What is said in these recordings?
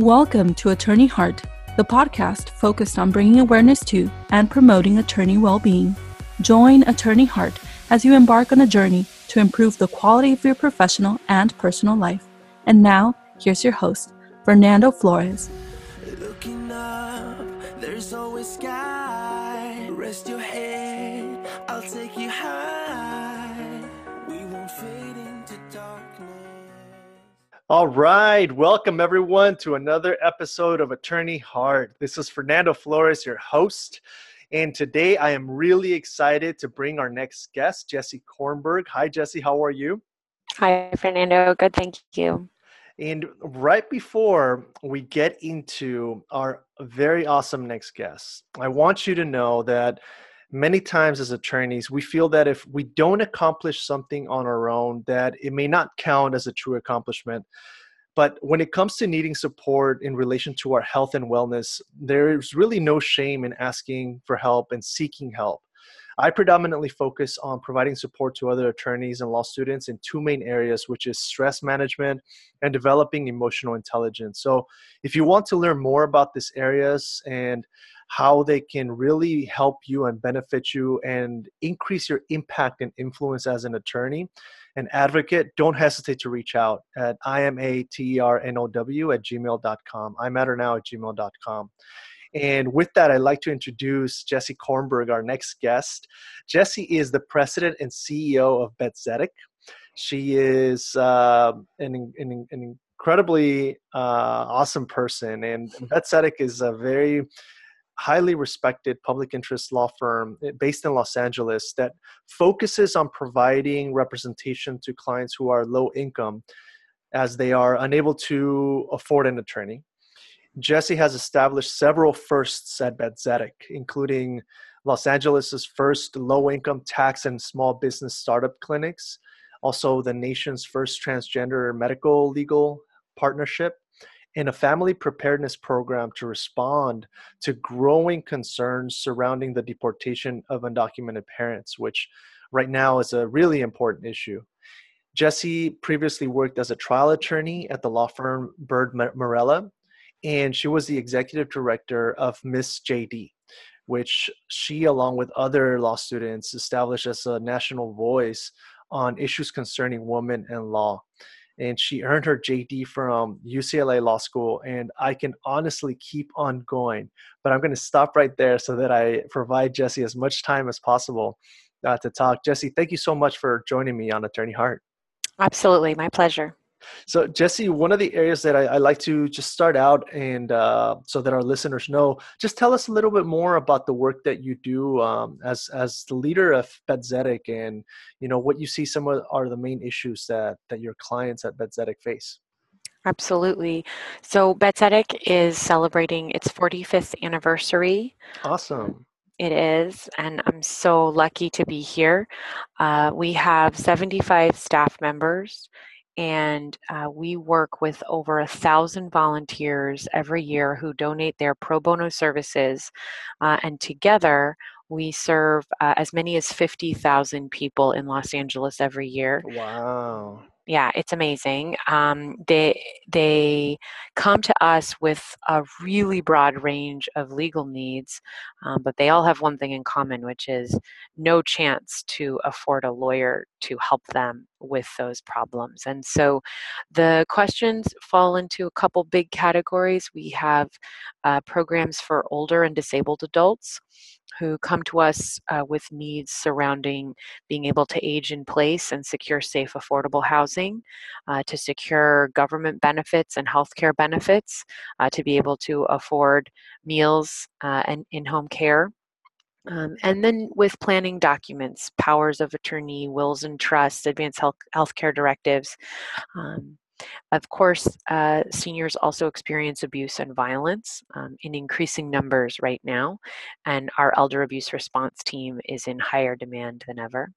Welcome to Attorney Heart, the podcast focused on bringing awareness to and promoting attorney well being. Join Attorney Heart as you embark on a journey to improve the quality of your professional and personal life. And now, here's your host, Fernando Flores. Up, there's always sky. Rest your head, I'll take you high. We won't darkness. All right, welcome everyone to another episode of Attorney Heart. This is Fernando Flores, your host. And today I am really excited to bring our next guest, Jessie Kornberg. Hi, Jessie, how are you? Hi, Fernando. Good, thank you. And right before we get into our very awesome next guest, I want you to know that many times as attorneys we feel that if we don't accomplish something on our own that it may not count as a true accomplishment but when it comes to needing support in relation to our health and wellness there is really no shame in asking for help and seeking help I predominantly focus on providing support to other attorneys and law students in two main areas, which is stress management and developing emotional intelligence. So, if you want to learn more about these areas and how they can really help you and benefit you and increase your impact and influence as an attorney and advocate, don't hesitate to reach out at imaternow at gmail.com. imatternow at gmail.com. And with that, I'd like to introduce Jessie Kornberg, our next guest. Jessie is the president and CEO of Bet Tzedek. She is uh, an, an, an, incredibly uh, awesome person, and Bet Tzedek is a very highly respected public interest law firm eh, based in Los Angeles that focuses on providing representation to clients who are low income as they are unable to afford an attorney. Jessie has established several firsts at Bet Tzedek, including Los Angeles's first low-income tax and small business startup clinics, also the nation's first transgender medical legal partnership, and a family preparedness program to respond to growing concerns surrounding the deportation of undocumented parents, which right now is a really important issue. Jessie previously worked as a trial attorney at the law firm Bird Marella and she was the executive director of Ms. JD, which she, along with other law students, established as a national voice on issues concerning women and law. And she earned her JD from UCLA Law School, and I can honestly keep on going, but I'm going to stop right there so that I provide Jessie as much time as possible uh, to talk. Jessie, thank you so much for joining me on Attorney Heart. Absolutely, my pleasure. So, Jessie, one of the areas that I, I like to just start out and uh, so that our listeners know, just tell us a little bit more about the work that you do um, as as the leader of Bet Tzedek, and you know what you see some of are the main issues that that your clients at Bet Tzedek face. Absolutely. So, Bet Tzedek is celebrating its 45th anniversary. Awesome. It is, and I'm so lucky to be here. Uh, we have 75 staff members and uh, we work with over a thousand volunteers every year who donate their pro bono services uh, and together we serve uh, as many as 50,000 people in Los Angeles every year. Wow. Yeah it's amazing. Um, they they come to us with a really broad range of legal needs um, but they all have one thing in common which is no chance to afford a lawyer to help them with those problems and so the questions fall into a couple big categories we have uh, programs for older and disabled adults who come to us uh, with needs surrounding being able to age in place and secure safe, affordable housing, uh, to secure government benefits and healthcare benefits, uh, to be able to afford meals uh, and in home care. Um, and then with planning documents, powers of attorney, wills and trusts, advanced health healthcare directives, um, of course, uh, seniors also experience abuse and violence um, in increasing numbers right now, and our elder abuse response team is in higher demand than ever.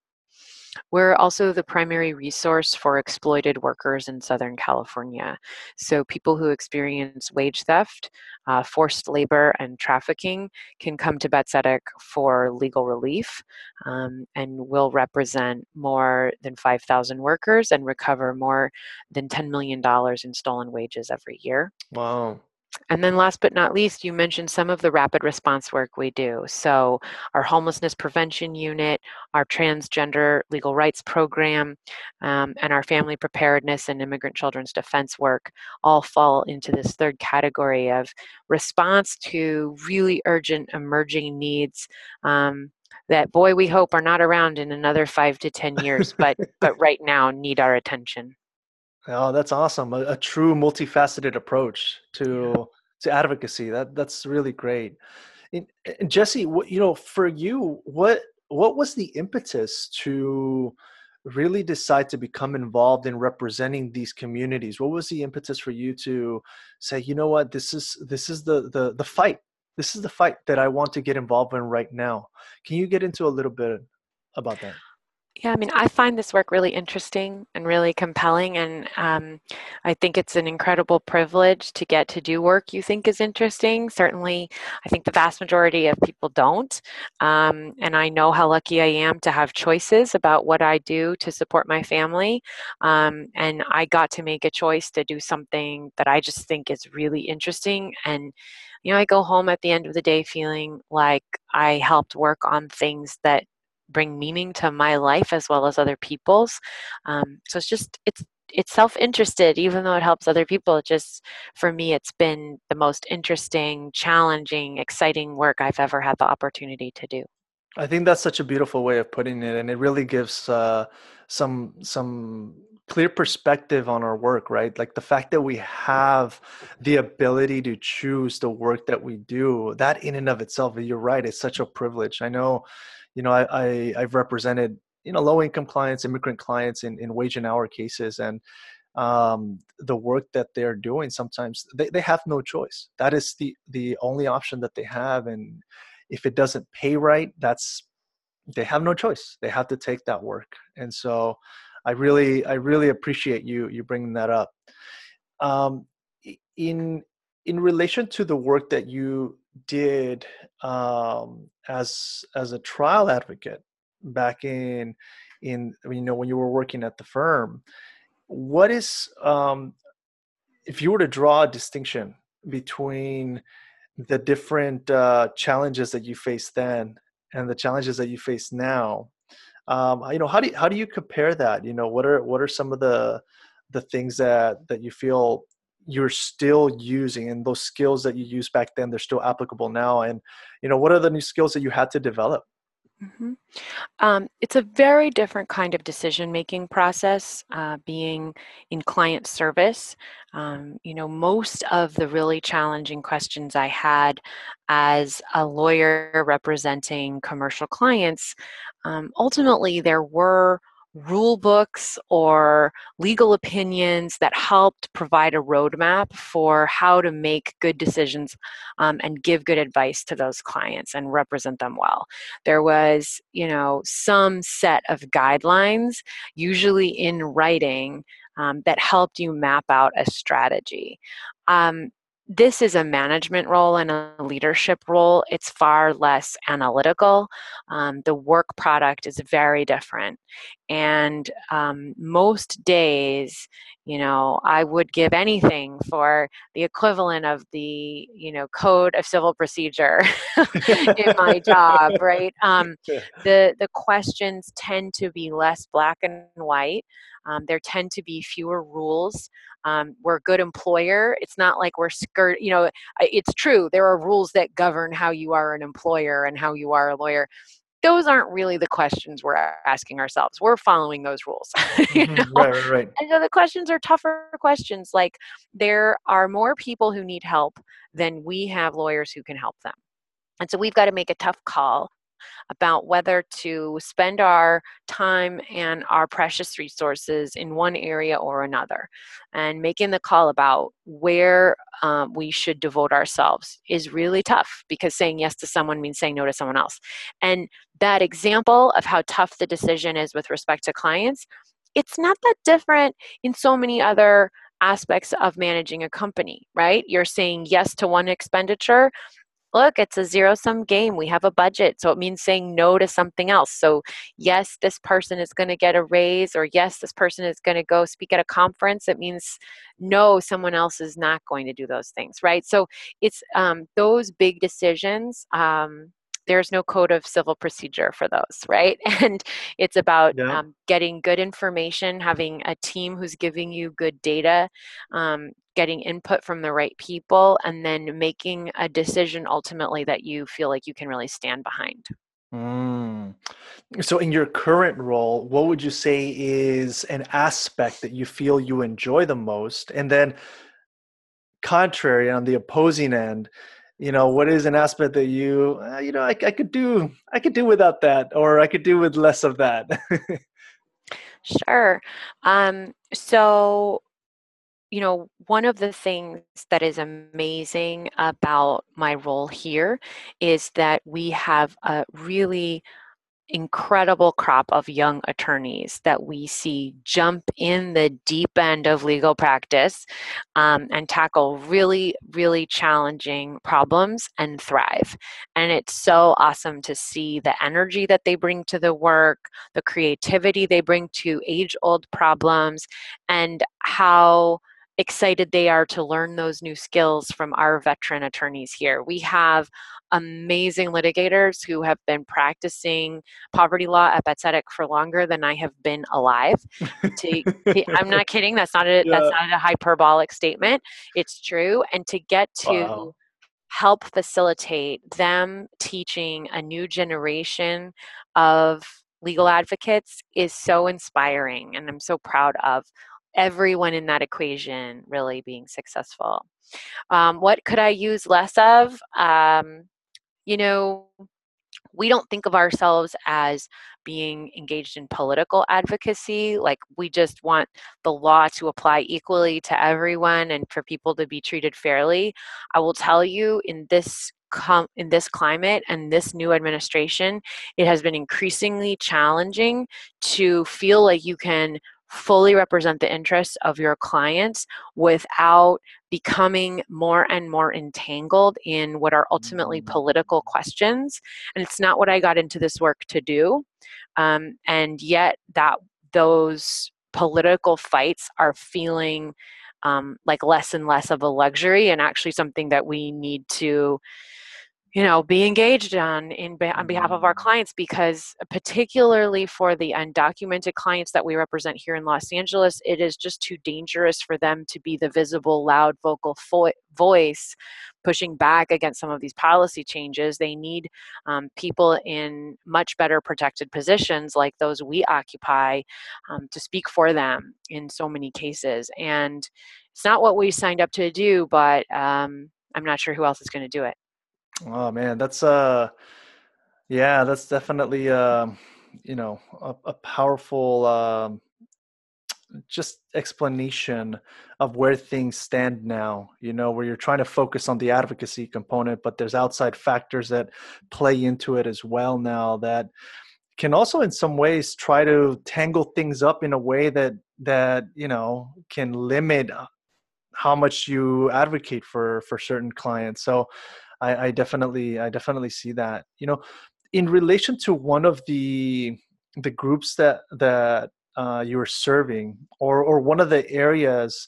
We're also the primary resource for exploited workers in Southern California. So, people who experience wage theft, uh, forced labor, and trafficking can come to Bet Tzedek for legal relief um, and will represent more than 5,000 workers and recover more than $10 million in stolen wages every year. Wow. And then last but not least, you mentioned some of the rapid response work we do. So, our homelessness prevention unit, our transgender legal rights program, um, and our family preparedness and immigrant children's defense work all fall into this third category of response to really urgent emerging needs. Um, that boy we hope are not around in another five to ten years but but right now need our attention Oh, that's awesome. A, a true multifaceted approach to to advocacy. That that's really great. And, and Jessie, what, you know, for you, what what was the impetus to really decide to become involved in representing these communities? What was the impetus for you to say, you know what, this is this is the the the fight. This is the fight that I want to get involved in right now. Can you get into a little bit about that? Yeah, I mean, I find this work really interesting and really compelling, and um, I think it's an incredible privilege to get to do work you think is interesting. Certainly, I think the vast majority of people don't, um, and I know how lucky I am to have choices about what I do to support my family. Um, and I got to make a choice to do something that I just think is really interesting and you know, I go home at the end of the day feeling like I helped work on things that bring meaning to my life as well as other people's. Um, so it's just it's it's self-interested even though it helps other people it just for me it's been the most interesting challenging exciting work i've ever had the opportunity to do i think that's such a beautiful way of putting it and it really gives uh, some some clear perspective on our work right like the fact that we have the ability to choose the work that we do that in and of itself you're right it's such a privilege i know you know, I, I have represented you know low income clients, immigrant clients in, in wage and hour cases, and um, the work that they're doing sometimes they, they have no choice. That is the the only option that they have, and if it doesn't pay right, that's they have no choice. They have to take that work, and so I really I really appreciate you you bringing that up. Um, in in relation to the work that you did um, as as a trial advocate back in in you know when you were working at the firm what is um, if you were to draw a distinction between the different uh, challenges that you faced then and the challenges that you face now um, you know how do you, how do you compare that? You know what are what are some of the the things that that you feel you're still using and those skills that you used back then they're still applicable now and you know what are the new skills that you had to develop mm-hmm. um, it's a very different kind of decision making process uh, being in client service um, you know most of the really challenging questions i had as a lawyer representing commercial clients um, ultimately there were rule books or legal opinions that helped provide a roadmap for how to make good decisions um, and give good advice to those clients and represent them well. There was, you know, some set of guidelines, usually in writing, um, that helped you map out a strategy. Um, this is a management role and a leadership role. It's far less analytical. Um, the work product is very different. And um, most days, you know, I would give anything for the equivalent of the, you know, code of civil procedure in my job, right? Um, the, the questions tend to be less black and white. Um, there tend to be fewer rules. Um, we're a good employer. It's not like we're skirt. You know, it's true. There are rules that govern how you are an employer and how you are a lawyer. Those aren't really the questions we're asking ourselves. We're following those rules. mm-hmm. Right, right, right. And so the questions are tougher questions. Like there are more people who need help than we have lawyers who can help them. And so we've got to make a tough call about whether to spend our time and our precious resources in one area or another. And making the call about where um, we should devote ourselves is really tough because saying yes to someone means saying no to someone else. And that example of how tough the decision is with respect to clients, it's not that different in so many other aspects of managing a company, right? You're saying yes to one expenditure look, it's a zero sum game. We have a budget. So it means saying no to something else. So, yes, this person is going to get a raise, or yes, this person is going to go speak at a conference. It means no, someone else is not going to do those things, right? So it's um, those big decisions. Um, there's no code of civil procedure for those, right? And it's about yeah. um, getting good information, having a team who's giving you good data, um, getting input from the right people, and then making a decision ultimately that you feel like you can really stand behind. Mm. So, in your current role, what would you say is an aspect that you feel you enjoy the most? And then, contrary on the opposing end, you know what is an aspect that you uh, you know I, I could do i could do without that or i could do with less of that sure um so you know one of the things that is amazing about my role here is that we have a really incredible crop of young attorneys that we see jump in the deep end of legal practice um, and tackle really, really challenging problems and thrive. And it's so awesome to see the energy that they bring to the work, the creativity they bring to age old problems, and how excited they are to learn those new skills from our veteran attorneys here. We have amazing litigators who have been practicing poverty law at Bet Tzedek for longer than I have been alive. to, I'm not kidding. That's not a yeah. that's not a hyperbolic statement. It's true. And to get to wow. help facilitate them teaching a new generation of legal advocates is so inspiring and I'm so proud of everyone in that equation really being successful. Um, what could I use less of? Um, you know, we don't think of ourselves as being engaged in political advocacy. Like we just want the law to apply equally to everyone and for people to be treated fairly. I will tell you in this in this climate and this new administration, it has been increasingly challenging to feel like you can fully represent the interests of your clients without becoming more and more entangled in what are ultimately mm. political questions. And it's not what I got into this work to do. Um, and yet, that those political fights are feeling um, like less and less of a luxury and actually something that we need to you know be engaged on in on behalf of our mm-hmm. clients because particularly for the undocumented clients that we represent here in Los Angeles it is just too dangerous for them to be the visible loud vocal fo- voice pushing back against some of these policy changes. They need um, people in much better protected positions like those we occupy um, to speak for them in so many cases. And it's not what we signed up to do but um, i'm not sure who else is going to do it Oh man, that's uh yeah, that's definitely uh, you know, a, a powerful um just explanation of where things stand now you know where you're trying to focus on the advocacy component but there's outside factors that play into it as well now that can also in some ways try to tangle things up in a way that that you know can limit uh, how much you advocate for for certain clients. So I, I definitely I definitely see that. You know, in relation to one of the the groups that that uh, you were serving, or or one of the areas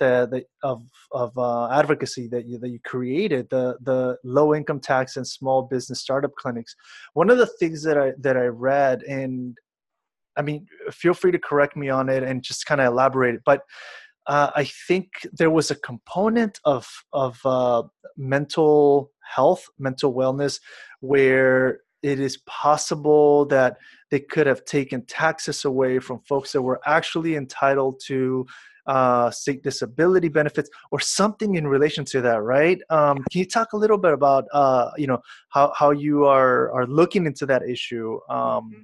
that, that of of uh, advocacy that you that you created, the the low income tax and small business startup clinics. One of the things that I that I read, and I mean, feel free to correct me on it and just kind of elaborate. But uh, I think there was a component of of uh, mental health, mental wellness, where it is possible that they could have taken taxes away from folks that were actually entitled to uh, state disability benefits or something in relation to that, right? Um, can you talk a little bit about uh, you know how how you are are looking into that issue? Um, mm-hmm.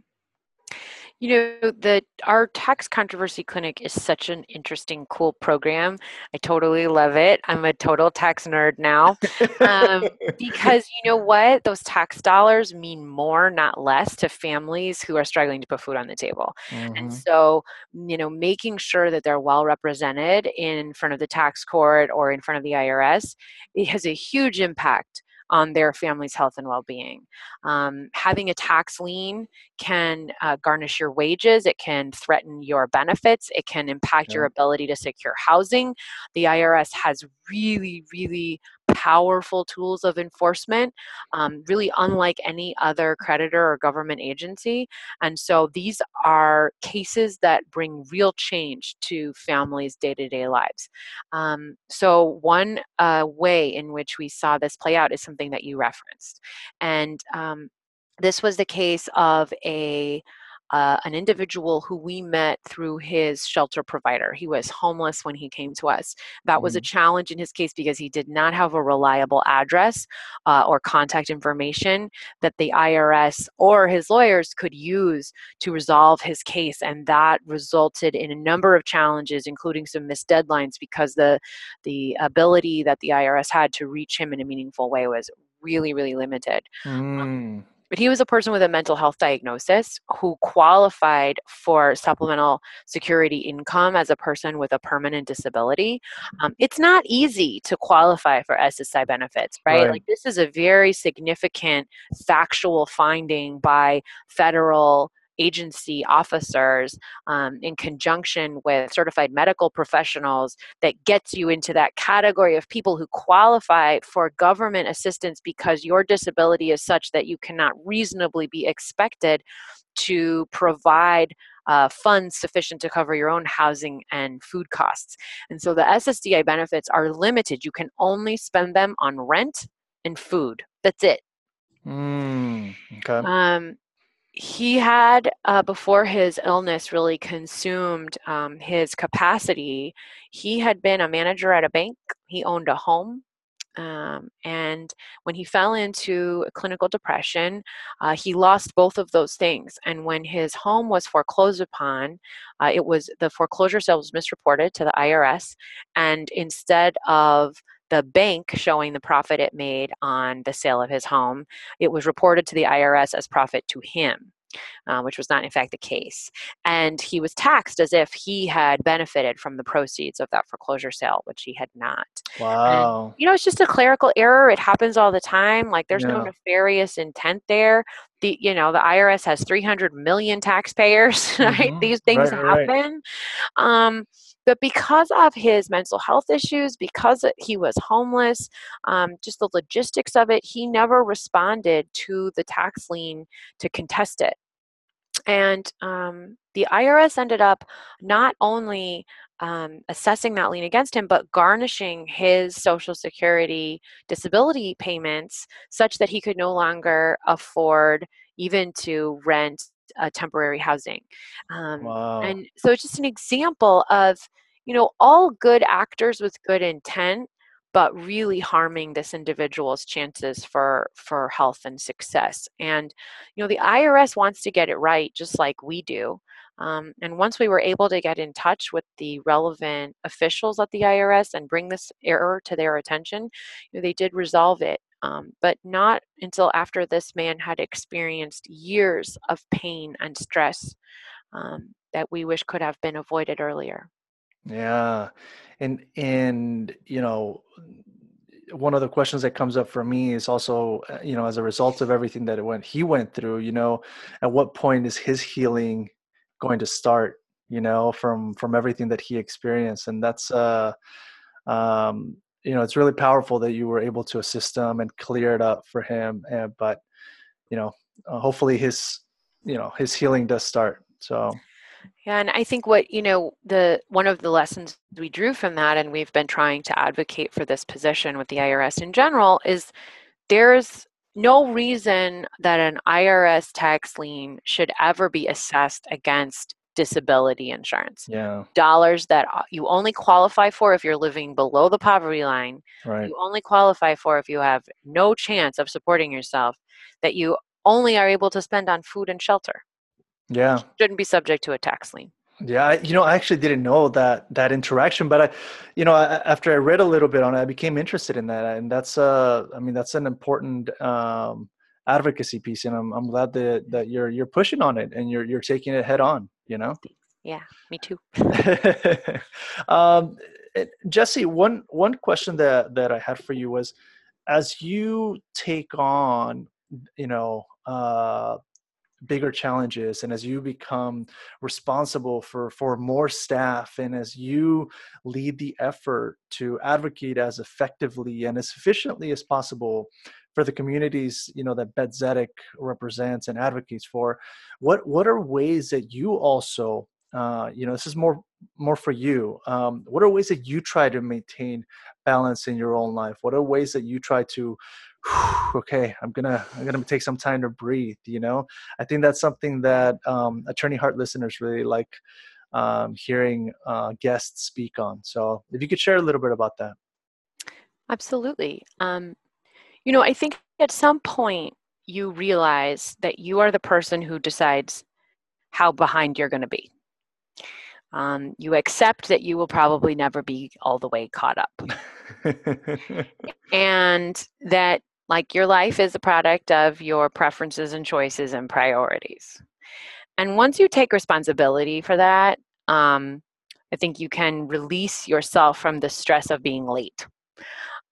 You know, the our tax controversy clinic is such an interesting, cool program. I totally love it. I'm a total tax nerd now. Um, because you know what? Those tax dollars mean more, not less, to families who are struggling to put food on the table. Mm-hmm. And so, you know, making sure that they're well represented in front of the tax court or in front of the IRS, it has a huge impact on their family's health and well-being. Um, having a tax lien can uh, garnish your wages. It can threaten your benefits. It can impact yeah. your ability to secure housing. The IRS has really, really powerful tools of enforcement, um, really unlike any other creditor or government agency. And so these are cases that bring real change to families' day to day lives. Um, so, one uh, way in which we saw this play out is something that you referenced. And um, this was the case of a uh, an individual who we met through his shelter provider. He was homeless when he came to us. That mm-hmm. was a mm-hmm. challenge in his case because he did not have a reliable address uh, or contact information that the IRS or his lawyers could use to resolve his case. And that resulted in a number of challenges, including some missed deadlines because the, the ability that the IRS had to reach him in a meaningful way was really, really limited. Mm. Um, but he was a person with a mental health diagnosis who qualified for supplemental security income as a person with a permanent disability. Um, it's not easy to qualify for SSI benefits, right? right? Like, this is a very significant factual finding by federal agency officers um, in conjunction with certified medical professionals that gets you into that category of people who qualify for government assistance because your disability is such that you cannot reasonably be expected to provide uh, funds sufficient to cover your own housing and food costs. And so the SSDI benefits are limited. You can only spend them on rent and food. That's it. Mm, okay. Um, he had uh, before his illness really consumed um, his capacity he had been a manager at a bank he owned a home um, and when he fell into clinical depression, uh, he lost both of those things. And when his home was foreclosed upon, uh, it was the foreclosure sale was misreported to the IRS. And instead of the bank showing the profit it made on the sale of his home, it was reported to the IRS as profit to him. Uh, which was not in fact the case. And he was taxed as if he had benefited from the proceeds of that foreclosure sale, which he had not. Wow. And, you know, it's just a clerical error. It happens all the time. Like there's yeah. no nefarious intent there. The you know the IRS has 300 million taxpayers. Right? Mm-hmm. These things right, happen. Right. Um, but because of his mental health issues, because he was homeless, um, just the logistics of it, he never responded to the tax lien to contest it. And um, the IRS ended up not only um, assessing that lien against him, but garnishing his Social Security disability payments such that he could no longer afford even to rent uh, temporary housing. Um, wow. And so it's just an example of, you know, all good actors with good intent, but really harming this individual's chances for for health and success. And you know, the IRS wants to get it right, just like we do. Um, and once we were able to get in touch with the relevant officials at the IRS and bring this error to their attention, you know, they did resolve it um, but not until after this man had experienced years of pain and stress um, that we wish could have been avoided earlier. Yeah, and and you know, one of the questions that comes up for me is also, uh, you know, as a result of everything that it went he went through, you know, at what point is his healing going to start? You know, from from everything that he experienced, and that's uh um you know it's really powerful that you were able to assist him and clear it up for him and but you know uh, hopefully his you know his healing does start so. Yeah and i think what you know the one of the lessons we drew from that and we've been trying to advocate for this position with the irs in general is there's no reason that an irs tax lien should ever be assessed against disability insurance. Yeah. Dollars that uh, you only qualify for if you're living below the poverty line. Right. You only qualify for if you have no chance of supporting yourself, that you only are able to spend on food and shelter. Yeah. Shouldn't be subject to a tax lien. Yeah, you know, I actually didn't know that that interaction, but I, you know, I, after I read a little bit on it, I became interested in that, and that's uh, I mean, that's an important um, advocacy piece, and I'm I'm glad that that you're you're pushing on it and you're you're taking it head on you know? Yeah me too. Um, eh, jessie one one question that that i had for you was as you take on, you know, uh, bigger challenges and as you become responsible for for more staff and as you lead the effort to advocate as effectively and as efficiently as possible for the communities you know that Bet Tzedek represents and advocates for what what are ways that you also uh, you know this is more more for you um, what are ways that you try to maintain balance in your own life? What are ways that you try to okay i'm gonna i'm gonna take some time to breathe you know? I think that's something that um, attorney heart listeners really like um, hearing uh, guests speak on. So if you could share a little bit about that. Absolutely. Um, you know i think at some point you realize that you are the person who decides how behind you're going to be um, you accept that you will probably never be all the way caught up. and that, like, your life is a product of your preferences and choices and priorities. And once you take responsibility for that, um, I think you can release yourself from the stress of being late.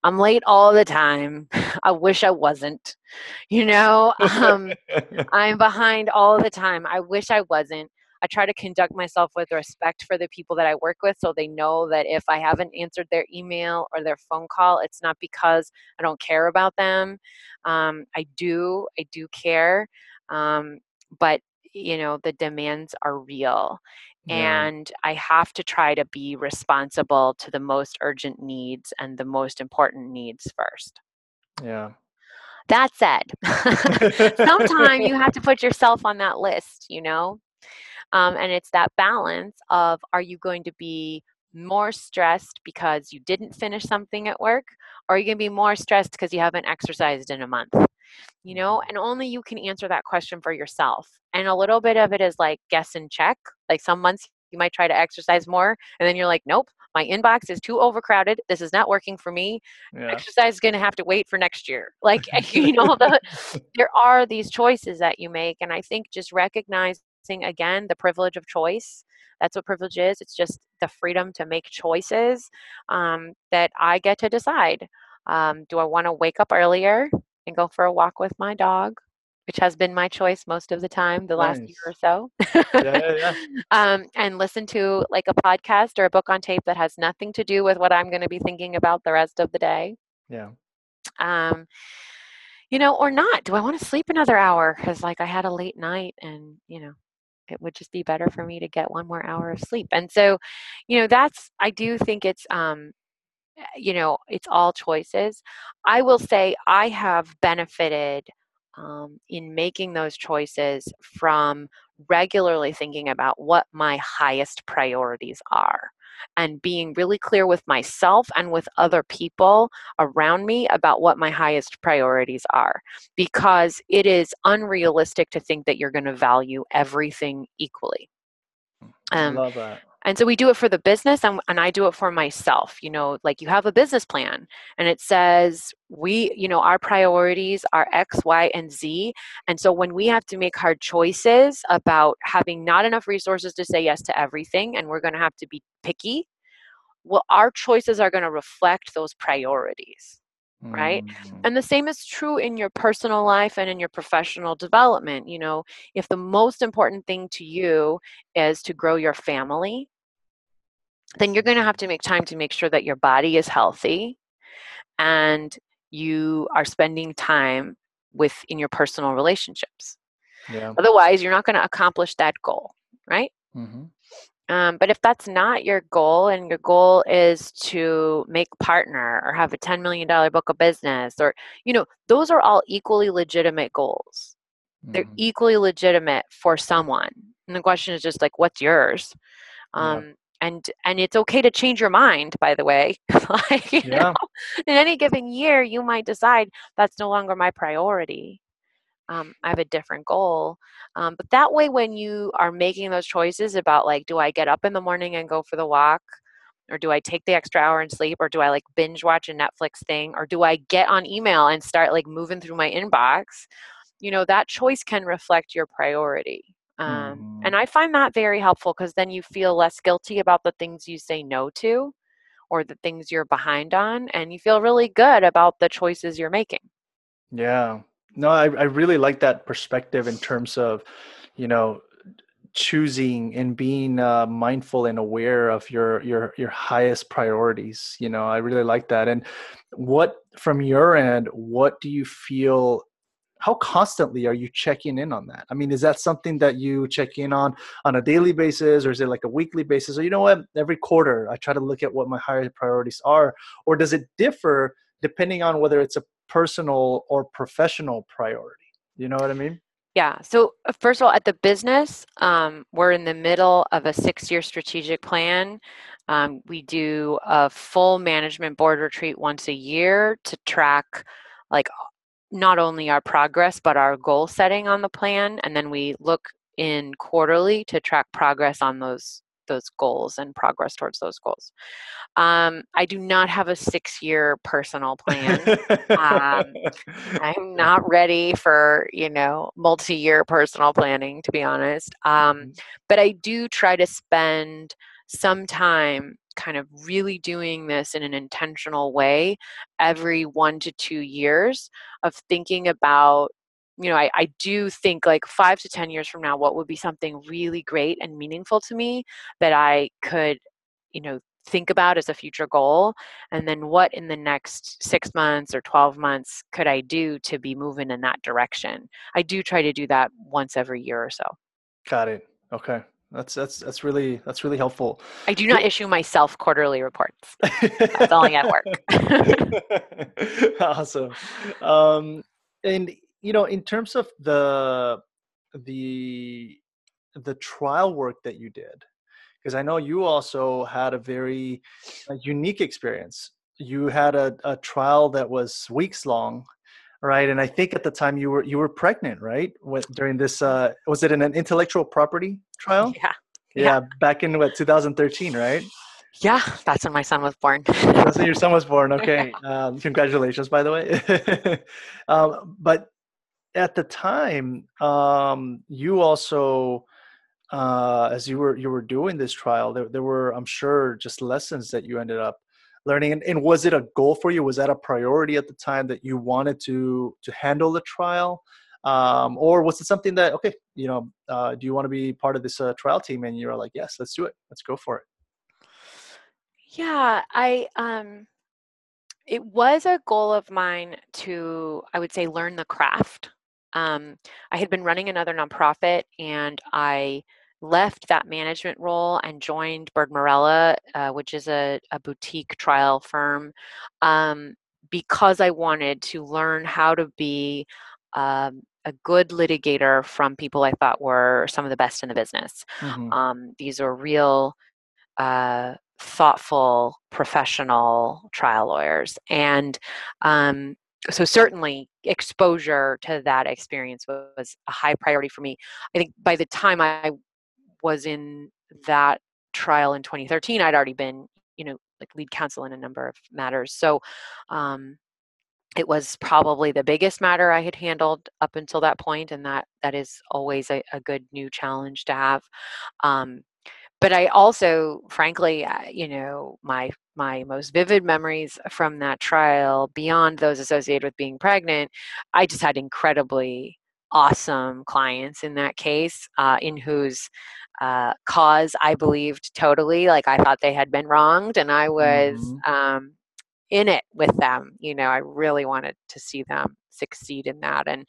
I'm late all the time. I wish I wasn't. You know, um, I'm behind all the time. I wish I wasn't. I try to conduct myself with respect for the people that I work with so they know that if I haven't answered their email or their phone call, it's not because I don't care about them. Um, I do, I do care. Um, but, you know, the demands are real. Yeah. And I have to try to be responsible to the most urgent needs and the most important needs first. Yeah. That said, sometimes you have to put yourself on that list, you know? Um, and it's that balance of are you going to be more stressed because you didn't finish something at work, or are you going to be more stressed because you haven't exercised in a month? You know, mm-hmm. and only you can answer that question for yourself. And a little bit of it is like guess and check. Like some months you might try to exercise more, and then you're like, nope, my inbox is too overcrowded. This is not working for me. Yeah. Exercise is going to have to wait for next year. Like, you know, the, there are these choices that you make. And I think just recognizing again the privilege of choice that's what privilege is it's just the freedom to make choices um, that i get to decide um, do i want to wake up earlier and go for a walk with my dog which has been my choice most of the time the nice. last year or so. Yeah, yeah, yeah. um, and listen to like a podcast or a book on tape that has nothing to do with what i'm going to be thinking about the rest of the day. Yeah. Um, you know or not do i want to sleep another hour? Because like i had a late night and you know it would just be better for me to get one more hour of sleep. And so you know that's i do think it's um you know it's all choices i will say i have benefited um, in making those choices from regularly thinking about what my highest priorities are and being really clear with myself and with other people around me about what my highest priorities are because it is unrealistic to think that you're going to value everything equally. Um, I love that. And so we do it for the business and, and I do it for myself. You know, like you have a business plan and it says we, you know, our priorities are X, Y, and Z. And so when we have to make hard choices about having not enough resources to say yes to everything and we're going to have to be picky, well, our choices are going to reflect those priorities right mm. and the same is true in your personal life and in your professional development you know if the most important thing to you is to grow your family then you're going to have to make time to make sure that your body is healthy and you are spending time with in your personal relationships yeah. otherwise you're not going to accomplish that goal right mm-hmm. Um, but if that's not your goal and your goal is to make partner or have a $10 million book of business or, you know, those are all equally legitimate goals. Mm-hmm. They're equally legitimate for someone. And the question is just like, what's yours? Um, yeah. And and it's okay to change your mind, by the way. like, yeah. know, in any given year, you might decide that's no longer my priority um, I have a different goal. Um, but that way, when you are making those choices about like, do I get up in the morning and go for the walk? Or do I take the extra hour and sleep? Or do I like binge watch a Netflix thing? Or do I get on email and start like moving through my inbox? You know, that choice can reflect your priority. Um, mm-hmm. And I find that very helpful because then you feel less guilty about the things you say no to or the things you're behind on and you feel really good about the choices you're making. Yeah. No i, I really like that perspective in terms of you know choosing and being uh, mindful and aware of your your your highest priorities you know i really like that. And what from your end what do you feel how constantly are you checking in on that? I mean is that something that you check in on on a daily basis or is it like a weekly basis? Or you know what? Every quarter i try to look at what my higher priorities are. Or does it differ depending on whether it's a personal or professional priority? You know what i mean? Yeah. So, uh, first of all, at the business, um, we're in the middle of a six year strategic plan. Um, we do a full management board retreat once a year to track, like, not only our progress, but our goal setting on the plan. And then we look in quarterly to track progress on those those goals and progress towards those goals. Um, I do not have a six year personal plan. um, I'm not ready for, you know, multi year personal planning, to be honest. Um, mm-hmm. but I do try to spend some time kind of really doing this in an intentional way every one to two years of thinking about you know, I, I do think like five to 10 years from now, what would be something really great and meaningful to me that I could, you know, think about as a future goal? And then what in the next six months or 12 months could I do to be moving in that direction? I do try to do that once every year or so. Got it. Okay. That's that's that's really that's really helpful. I do not issue myself quarterly reports. That's only at work. awesome. Um, and you know in terms of the the the trial work that you did because i know you also had a very uh, unique experience you had a, a trial that was weeks long right and i think at the time you were you were pregnant right With, during this uh was it in an intellectual property trial yeah yeah, yeah back in what 2013 right yeah, that's when my son was born. that's when your son was born. Okay, um, congratulations, by the way. um, but at the time, um, you also, uh, as you were you were doing this trial, there there were, I'm sure, just lessons that you ended up learning. And, and was it a goal for you? Was that a priority at the time that you wanted to to handle the trial? Um, or was it something that okay you know uh, do you want to be part of this uh, trial team and you're like yes let's do it let's go for it yeah i um it was a goal of mine to i would say learn the craft um, I had been running another nonprofit and I left that management role and joined Bird Marella, uh, which is a, a, boutique trial firm, um, because I wanted to learn how to be um, a good litigator from people I thought were some of the best in the business. Mm-hmm. Um, these are real. Uh, thoughtful professional trial lawyers and um, so certainly exposure to that experience was a high priority for me i think by the time i was in that trial in 2013 i'd already been you know like lead counsel in a number of matters. So um, it was probably the biggest matter i had handled up until that point and that that is always a, a good new challenge to have. Um, but I also, frankly, uh, you know, my my most vivid memories from that trial, beyond those associated with being pregnant, I just had incredibly awesome clients in that case, uh, in whose uh, cause I believed totally. Like I thought they had been wronged, and I was mm-hmm. um, in it with them. You know, I really wanted to see them succeed in that and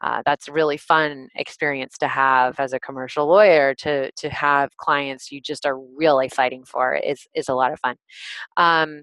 uh, that's a really fun experience to have as a commercial lawyer to to have clients you just are really fighting for is is a lot of fun um,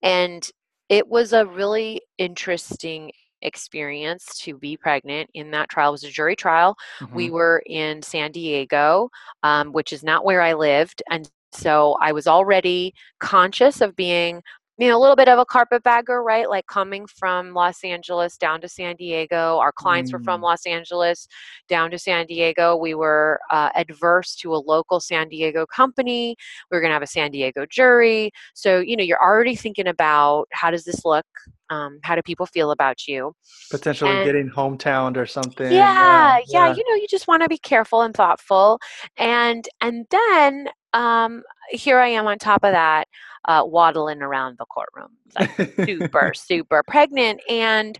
and it was a really interesting experience to be pregnant in that trial it was a jury trial mm-hmm. we were in san diego um, which is not where i lived and so I was already conscious of being you know, a little bit of a carpetbagger, right? Like coming from Los Angeles down to San Diego. Our clients mm. were from mm. Los Angeles down to San Diego. We were uh, adverse to a local San Diego company. We were going to have a San Diego jury. So, you know, you're already thinking about how does this look? Um, how do people feel about you? Potentially and, getting hometown or something. Yeah, yeah, yeah, You know, you just want to be careful and thoughtful. And and then um, here I am on top of that uh, waddling around the courtroom, like super, super pregnant, and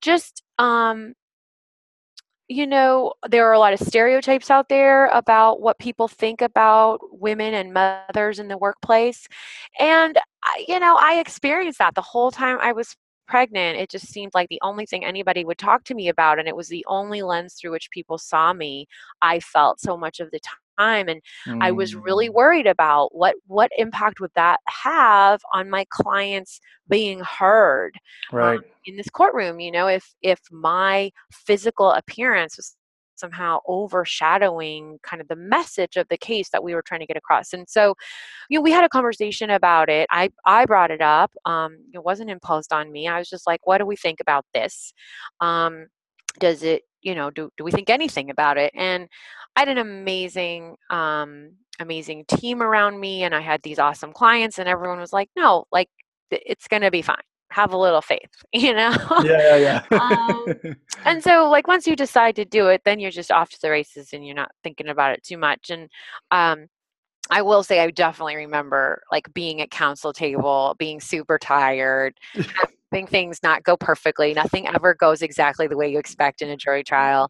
just um, you know, there are a lot of stereotypes out there about what people think about women and mothers in the workplace. And, you know, I experienced that the whole time I was pregnant. It just seemed like the only thing anybody would talk to me about. And it was the only lens through which people saw me. I felt so much of the time. And mm. I was really mm. worried about what, what impact would that have on my clients being heard. Um, right. Um, in this courtroom you know if if my physical appearance was somehow overshadowing kind of the message of the case that we were trying to get across and so you know we had a conversation about it i i brought it up um, it wasn't imposed on me i was just like what do we think about this um, does it you know do, do we think anything about it and i had an amazing um, amazing team around me and i had these awesome clients and everyone was like no like it's going to be fine have a little faith, you know? Yeah, yeah, yeah. um, and so, like, once you decide to do it, then you're just off to the races and you're not thinking about it too much. And um, I will say, I definitely remember like being at counsel table, being super tired, having things not go perfectly. Nothing ever goes exactly the way you expect in a jury trial,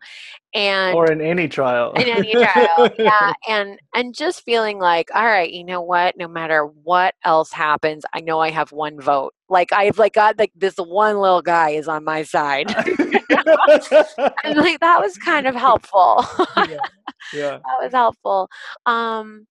and or in any trial. in any trial, yeah. And and just feeling like, all right, you know what? No matter what else happens, I know I have one vote. Like I've like got like this one little guy is on my side, and like that was kind of helpful. yeah. yeah, that was helpful. Um,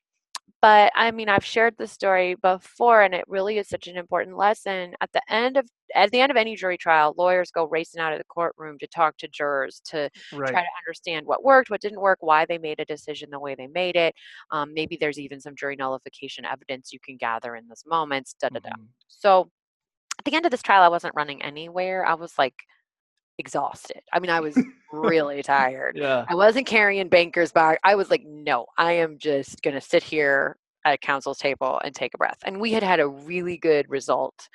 but i mean i've shared the story before and it really is such an important lesson at the end of at the end of any jury trial lawyers go racing out of the courtroom to talk to jurors to right. try to understand what worked what didn't work why they made a decision the way they made it um, maybe there's even some jury nullification evidence you can gather in those moments da da da mm-hmm. so at the end of this trial i wasn't running anywhere i was like exhausted. I mean, I was really tired. Yeah. I wasn't carrying bankers back. I was like, no, I am just going to sit here at counsel's table and take a breath. And we had had a really good result.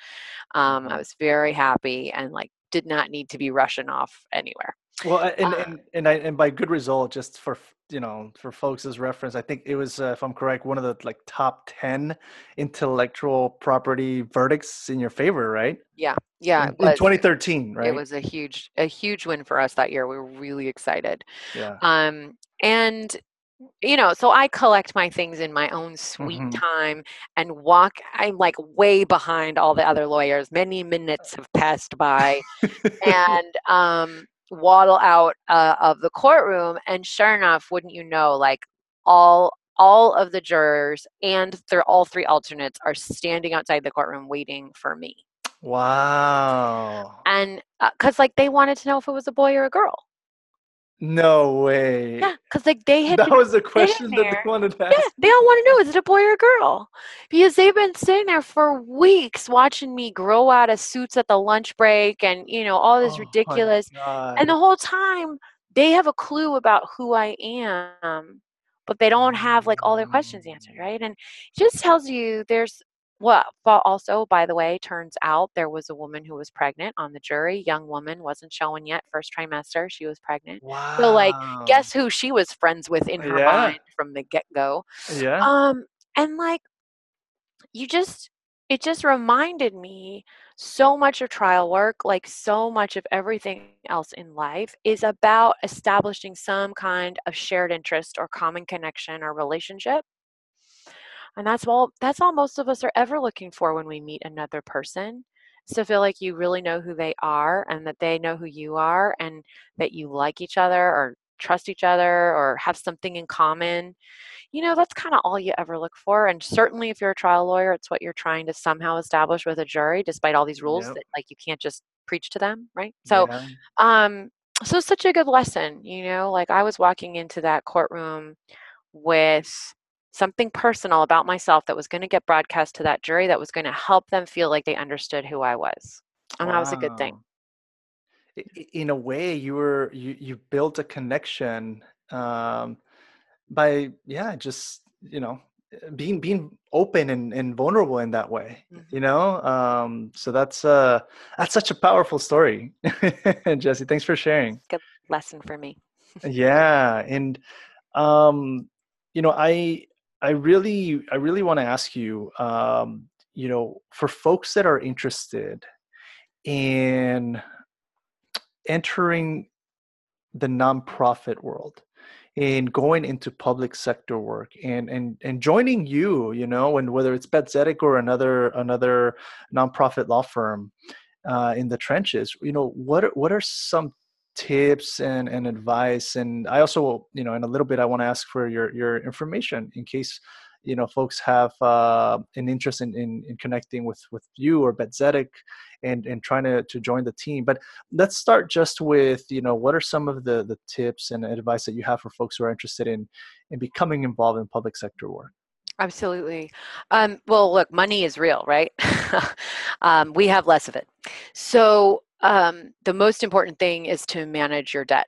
Um, I mm-hmm. was very happy and like did not need to be rushing off anywhere. Well, and, uh, and, and, I, and by good result, just for you know for folks as reference i think it was uh, if i'm correct one of the like top 10 intellectual property verdicts in your favor right? Yeah yeah in, in 2013 right it was a huge a huge win for us that year. We were really excited. Yeah. Um and you know so i collect my things in my own sweet mm-hmm. time and walk i'm like way behind all the other lawyers. Many minutes have passed by and um waddle out uh, of the courtroom and sure enough wouldn't you know like all all of the jurors and they're all three alternates are standing outside the courtroom waiting for me. Wow. And because uh, like they wanted to know if it was a boy or a girl no way. Yeah, because like they had that was the question that they wanted to ask. Yeah, they all want to know is it a boy or a girl? Because they've been sitting there for weeks watching me grow out of suits at the lunch break and you know all this oh, ridiculous. And the whole time they have a clue about who I am, but they don't have like all their questions answered, right? And it just tells you there's well, but also, by the way, turns out there was a woman who was pregnant on the jury. Young woman wasn't showing yet, first trimester. She was pregnant. Wow. So, like, guess who she was friends with in her yeah. mind from the get go? Yeah. Um, and like, you just, it just reminded me so much of trial work, like so much of everything else in life, is about establishing some kind of shared interest or common connection or relationship and that's all that's all most of us are ever looking for when we meet another person so feel like you really know who they are and that they know who you are and that you like each other or trust each other or have something in common you know that's kind of all you ever look for and certainly if you're a trial lawyer it's what you're trying to somehow establish with a jury despite all these rules yep. that like you can't just preach to them right so yeah. um so it's such a good lesson you know like i was walking into that courtroom with something personal about myself that was going to get broadcast to that jury that was going to help them feel like they understood who I was. And wow. that was a good thing. In a way, you were you you built a connection um, by yeah, just you know being being open and, and vulnerable in that way mm-hmm. you know um so that's uh that's such a powerful story jessie thanks for sharing good lesson for me yeah and um you know i I really, I really want to ask you. Um, you know, for folks that are interested in entering the nonprofit world in going into public sector work and and and joining you you know and whether it's Bet Tzedek or another another nonprofit law firm uh, in the trenches you know what what are some tips and, and advice and i also you know in a little bit i want to ask for your your information in case you know folks have uh, an interest in, in, in connecting with with you or Bet Tzedek and and trying to to join the team. But let's start just with you know what are some of the the tips and advice that you have for folks who are interested in in becoming involved in public sector work. Absolutely. Um, well, look, money is real, right? um, we have less of it. So um, the most important thing is to manage your debt.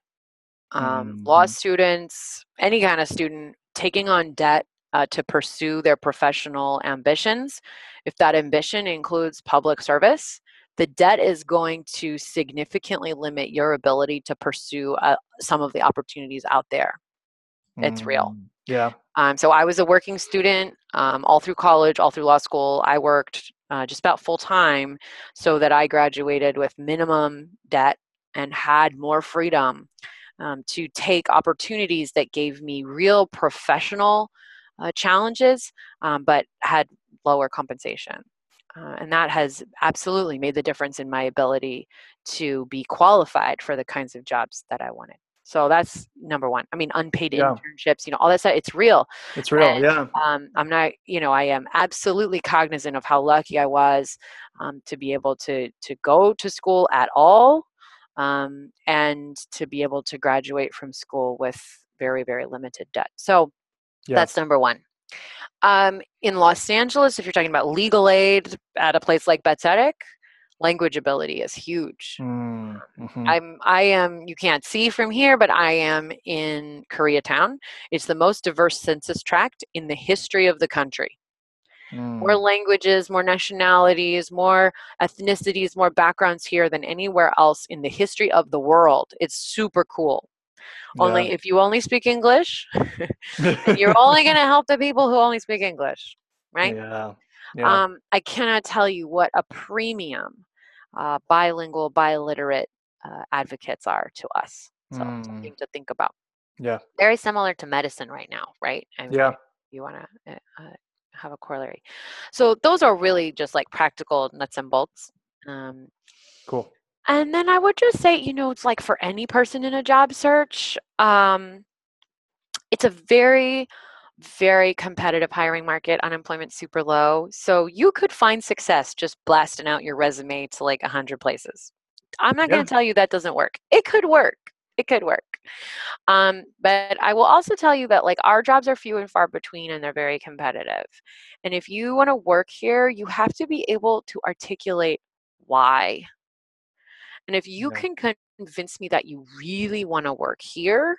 Um, mm-hmm. Law students, any kind of student, taking on debt uh, to pursue their professional ambitions. If that ambition includes public service, the debt is going to significantly limit your ability to pursue uh, some of the opportunities out there. It's mm, real. Yeah. Um, so I was a working student um, all through college, all through law school. I worked uh, just about full time so that I graduated with minimum debt and had more freedom um, to take opportunities that gave me real professional uh, challenges, um, but had lower compensation. Uh, and that has absolutely made the difference in my ability to be qualified for the kinds of jobs that I wanted. So that's number one. I mean, unpaid yeah. internships, you know, all that stuff. It's real. It's real. And, yeah. Um, I'm not, you know, I am absolutely cognizant of how lucky I was um, to be able to to go to school at all, um, and to be able to graduate from school with very very limited debt. So yeah. That's number one. Um, in Los Angeles, if you're talking about legal aid at a place like Bet Tzedek, language ability is huge. Mm, hmm I'm I am you can't see from here, but I am in Koreatown. It's the most diverse census tract in the history of the country. Mm. More languages, more nationalities, more ethnicities, more backgrounds here than anywhere else in the history of the world. It's super cool. Only if you only speak English, you're only going to help the people who only speak English, right? Yeah. Yeah. Um, I cannot tell you what a premium uh, bilingual, biliterate uh, advocates are to us. So mm. something to think about. Yeah. Very similar to medicine right now, right? I mean, yeah. You want to uh, uh, have a corollary. So those are really just like practical nuts and bolts. Um, cool. And then I would just say, you know, it's like for any person in a job search, um, it's a very, very competitive hiring market. unemployment super low. So you could find success just blasting out your resume to like 100 places. I'm not yeah. going to tell you that doesn't work. It could work. It could work. Um, but I will also tell you that like our jobs are few and far between and they're very competitive. And if you want to work here, you have to be able to articulate why and if you yeah. can convince me that you really want to work here,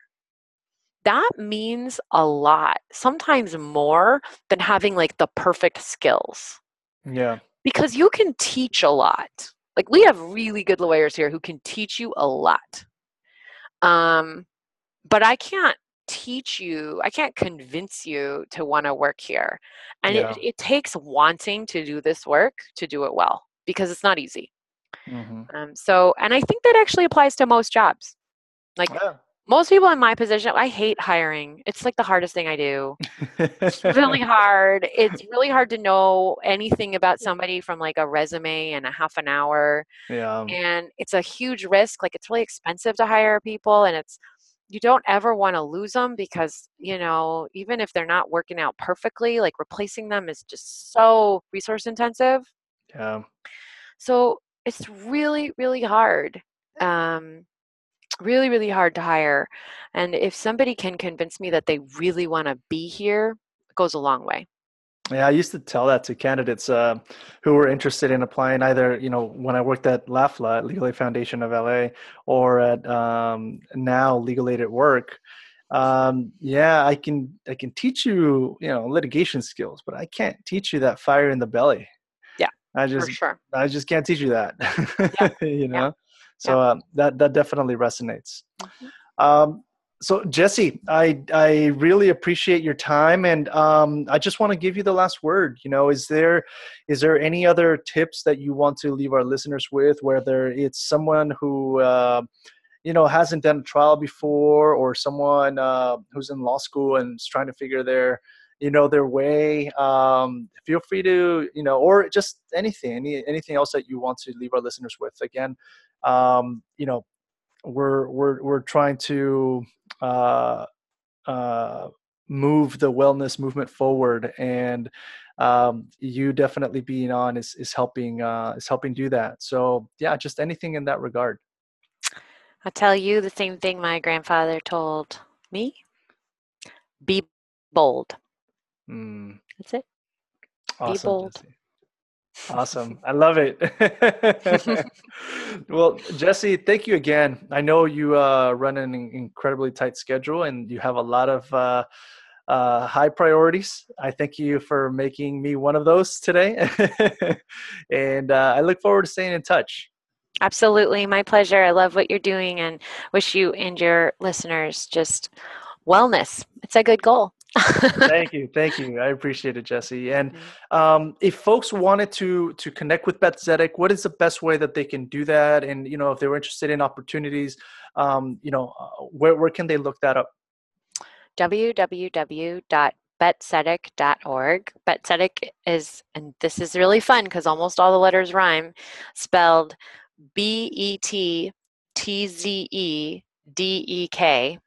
that means a lot, sometimes more than having like the perfect skills. Yeah. Because you can teach a lot. Like we have really good lawyers here who can teach you a lot. Um, but I can't teach you, I can't convince you to want to work here. And yeah. it, it takes wanting to do this work to do it well because it's not easy. Mm-hmm. Um, so, and I think that actually applies to most jobs. Like yeah. Most people in my position, I hate hiring. It's like the hardest thing I do. it's really hard. It's really hard to know anything about somebody from like a resume and a half an hour. Yeah. And it's a huge risk. Like it's really expensive to hire people, and it's you don't ever want to lose them because you know even if they're not working out perfectly like replacing them is just so resource intensive yeah so it's really really hard um, really really hard to hire and if somebody can convince me that they really want to be here it goes a long way yeah i used to tell that to candidates uh, who were interested in applying either you know when i worked at lafla legal aid foundation of la or at um, now legal aid at work um, yeah i can i can teach you you know litigation skills but i can't teach you that fire in the belly Yeah, I just sure. I just can't teach you that. Yeah. you know, yeah. So uh, that that definitely resonates. Mm-hmm. Um, so Jessie, I I really appreciate your time, and um, I just want to give you the last word. You know, is there is there any other tips that you want to leave our listeners with, whether it's someone who uh, you know hasn't done a trial before, or someone uh, who's in law school and is trying to figure their you know their way um, feel free to you know or just anything any anything else that you want to leave our listeners with again um, you know we're we're we're trying to uh, uh, move the wellness movement forward, and um, you definitely being on is is helping uh, is helping do that. So yeah, just anything in that regard. I'll tell you the same thing my grandfather told me. Be bold. Mm. That's it. Awesome, Be bold. Jessie. Awesome. I love it. well, Jessie, thank you again. I know you uh, run an incredibly tight schedule and you have a lot of uh, uh, high priorities. I thank you for making me one of those today. and uh, I look forward to staying in touch. Absolutely. My pleasure. I love what you're doing and wish you and your listeners just wellness. It's a good goal thank you thank you i appreciate it jessie and mm-hmm. um, if folks wanted to to connect with Bet Tzedek what is the best way that they can do that and you know if they were interested in opportunities um, you know uh, where, where can they look that up www.bettzedek.org. Betzedek is, and this is really fun because almost all the letters rhyme, spelled B E T T Z E D E K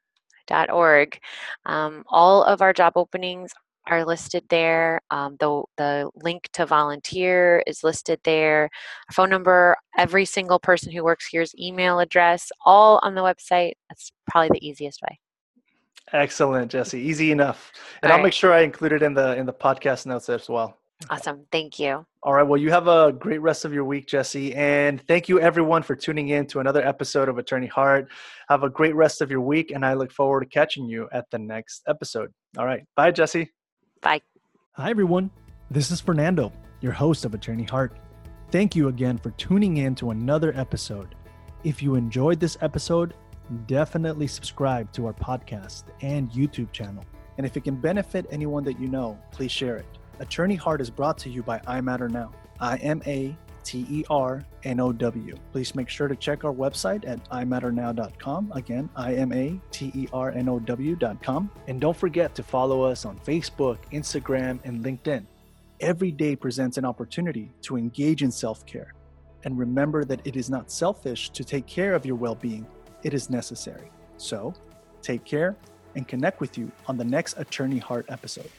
org. Um, all of our job openings are listed there. Um, the, the link to volunteer is listed there. Our phone number, every single person who works here's email address, all on the website. That's probably the easiest way. Excellent, Jessie. Easy enough. And I'll make sure I include it in the in the podcast notes as well. Awesome. Thank you. All right. Well, you have a great rest of your week, Jessie. And thank you, everyone, for tuning in to another episode of Attorney Heart. Have a great rest of your week. And I look forward to catching you at the next episode. All right. Bye, Jessie. Bye. Hi, everyone. This is Fernando, your host of Attorney Heart. Thank you again for tuning in to another episode. If you enjoyed this episode, definitely subscribe to our podcast and YouTube channel. And if it can benefit anyone that you know, please share it. Attorney Heart is brought to you by iMatter Now. I M A T E R N O W. Please make sure to check our website at imatternow.com. Again, I M A T E R N O W.com. And don't forget to follow us on Facebook, Instagram, and LinkedIn. Every day presents an opportunity to engage in self care. And remember that it is not selfish to take care of your well being, it is necessary. So, take care and connect with you on the next Attorney Heart episode.